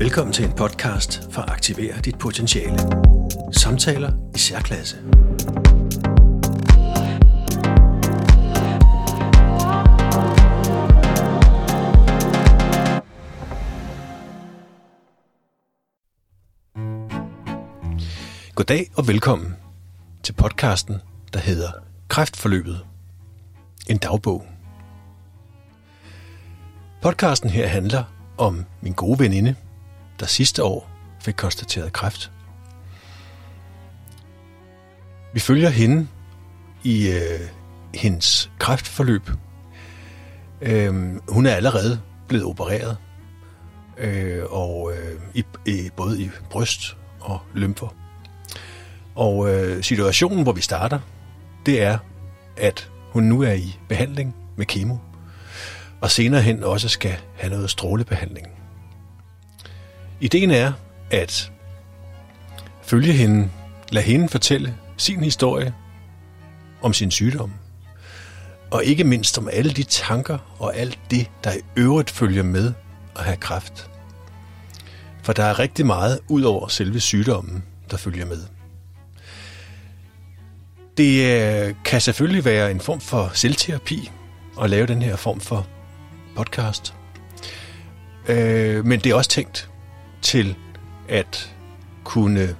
Velkommen til en podcast for at aktivere dit potentiale. Samtaler i særklasse. Goddag og velkommen til podcasten, der hedder Kræftforløbet. En dagbog. Podcasten her handler om min gode veninde, der sidste år fik konstateret kræft. Vi følger hende i øh, hendes kræftforløb. Øh, hun er allerede blevet opereret, øh, og øh, i, i, både i bryst og lymfer. Og øh, situationen, hvor vi starter, det er, at hun nu er i behandling med kemo, og senere hen også skal have noget strålebehandling. Ideen er at følge hende, lade hende fortælle sin historie om sin sygdom, og ikke mindst om alle de tanker og alt det, der i øvrigt følger med at have kræft. For der er rigtig meget ud over selve sygdommen, der følger med. Det øh, kan selvfølgelig være en form for selvterapi at lave den her form for podcast. Øh, men det er også tænkt til at kunne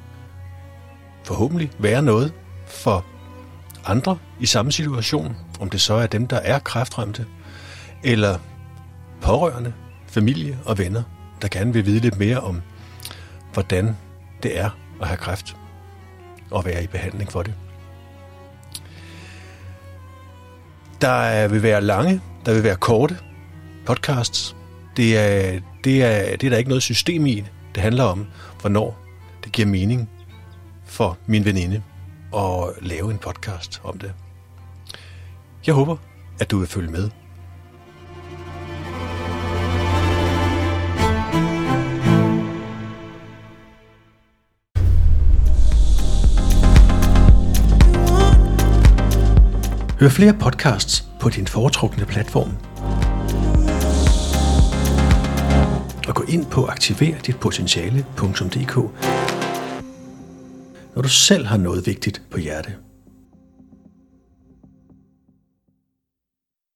forhåbentlig være noget for andre i samme situation, om det så er dem, der er kræftramte, eller pårørende, familie og venner, der gerne vil vide lidt mere om, hvordan det er at have kræft og være i behandling for det. Der vil være lange, der vil være korte podcasts. Det er, det er, det er der ikke noget system i. Det handler om, hvornår det giver mening for min veninde at lave en podcast om det. Jeg håber, at du vil følge med. Hør flere podcasts på din foretrukne platform. Ind på aktiverditpotentiale.dk når du selv har noget vigtigt på hjerte.